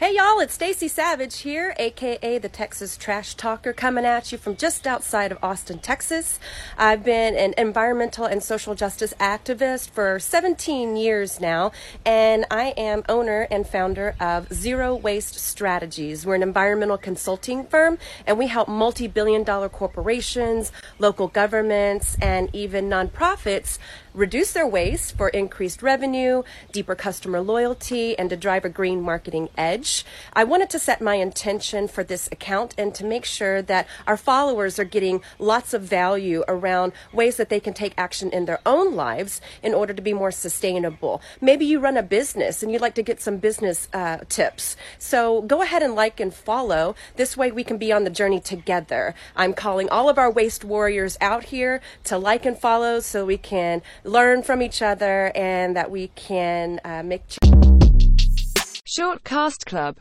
Hey y'all, it's Stacy Savage here, aka the Texas Trash Talker, coming at you from just outside of Austin, Texas. I've been an environmental and social justice activist for 17 years now, and I am owner and founder of Zero Waste Strategies. We're an environmental consulting firm, and we help multi billion dollar corporations, local governments, and even nonprofits reduce their waste for increased revenue, deeper customer loyalty, and to drive a green marketing edge. I wanted to set my intention for this account and to make sure that our followers are getting lots of value around ways that they can take action in their own lives in order to be more sustainable. Maybe you run a business and you'd like to get some business uh, tips. So go ahead and like and follow. This way we can be on the journey together. I'm calling all of our waste warriors out here to like and follow so we can learn from each other and that we can uh, make change. Short Cast Club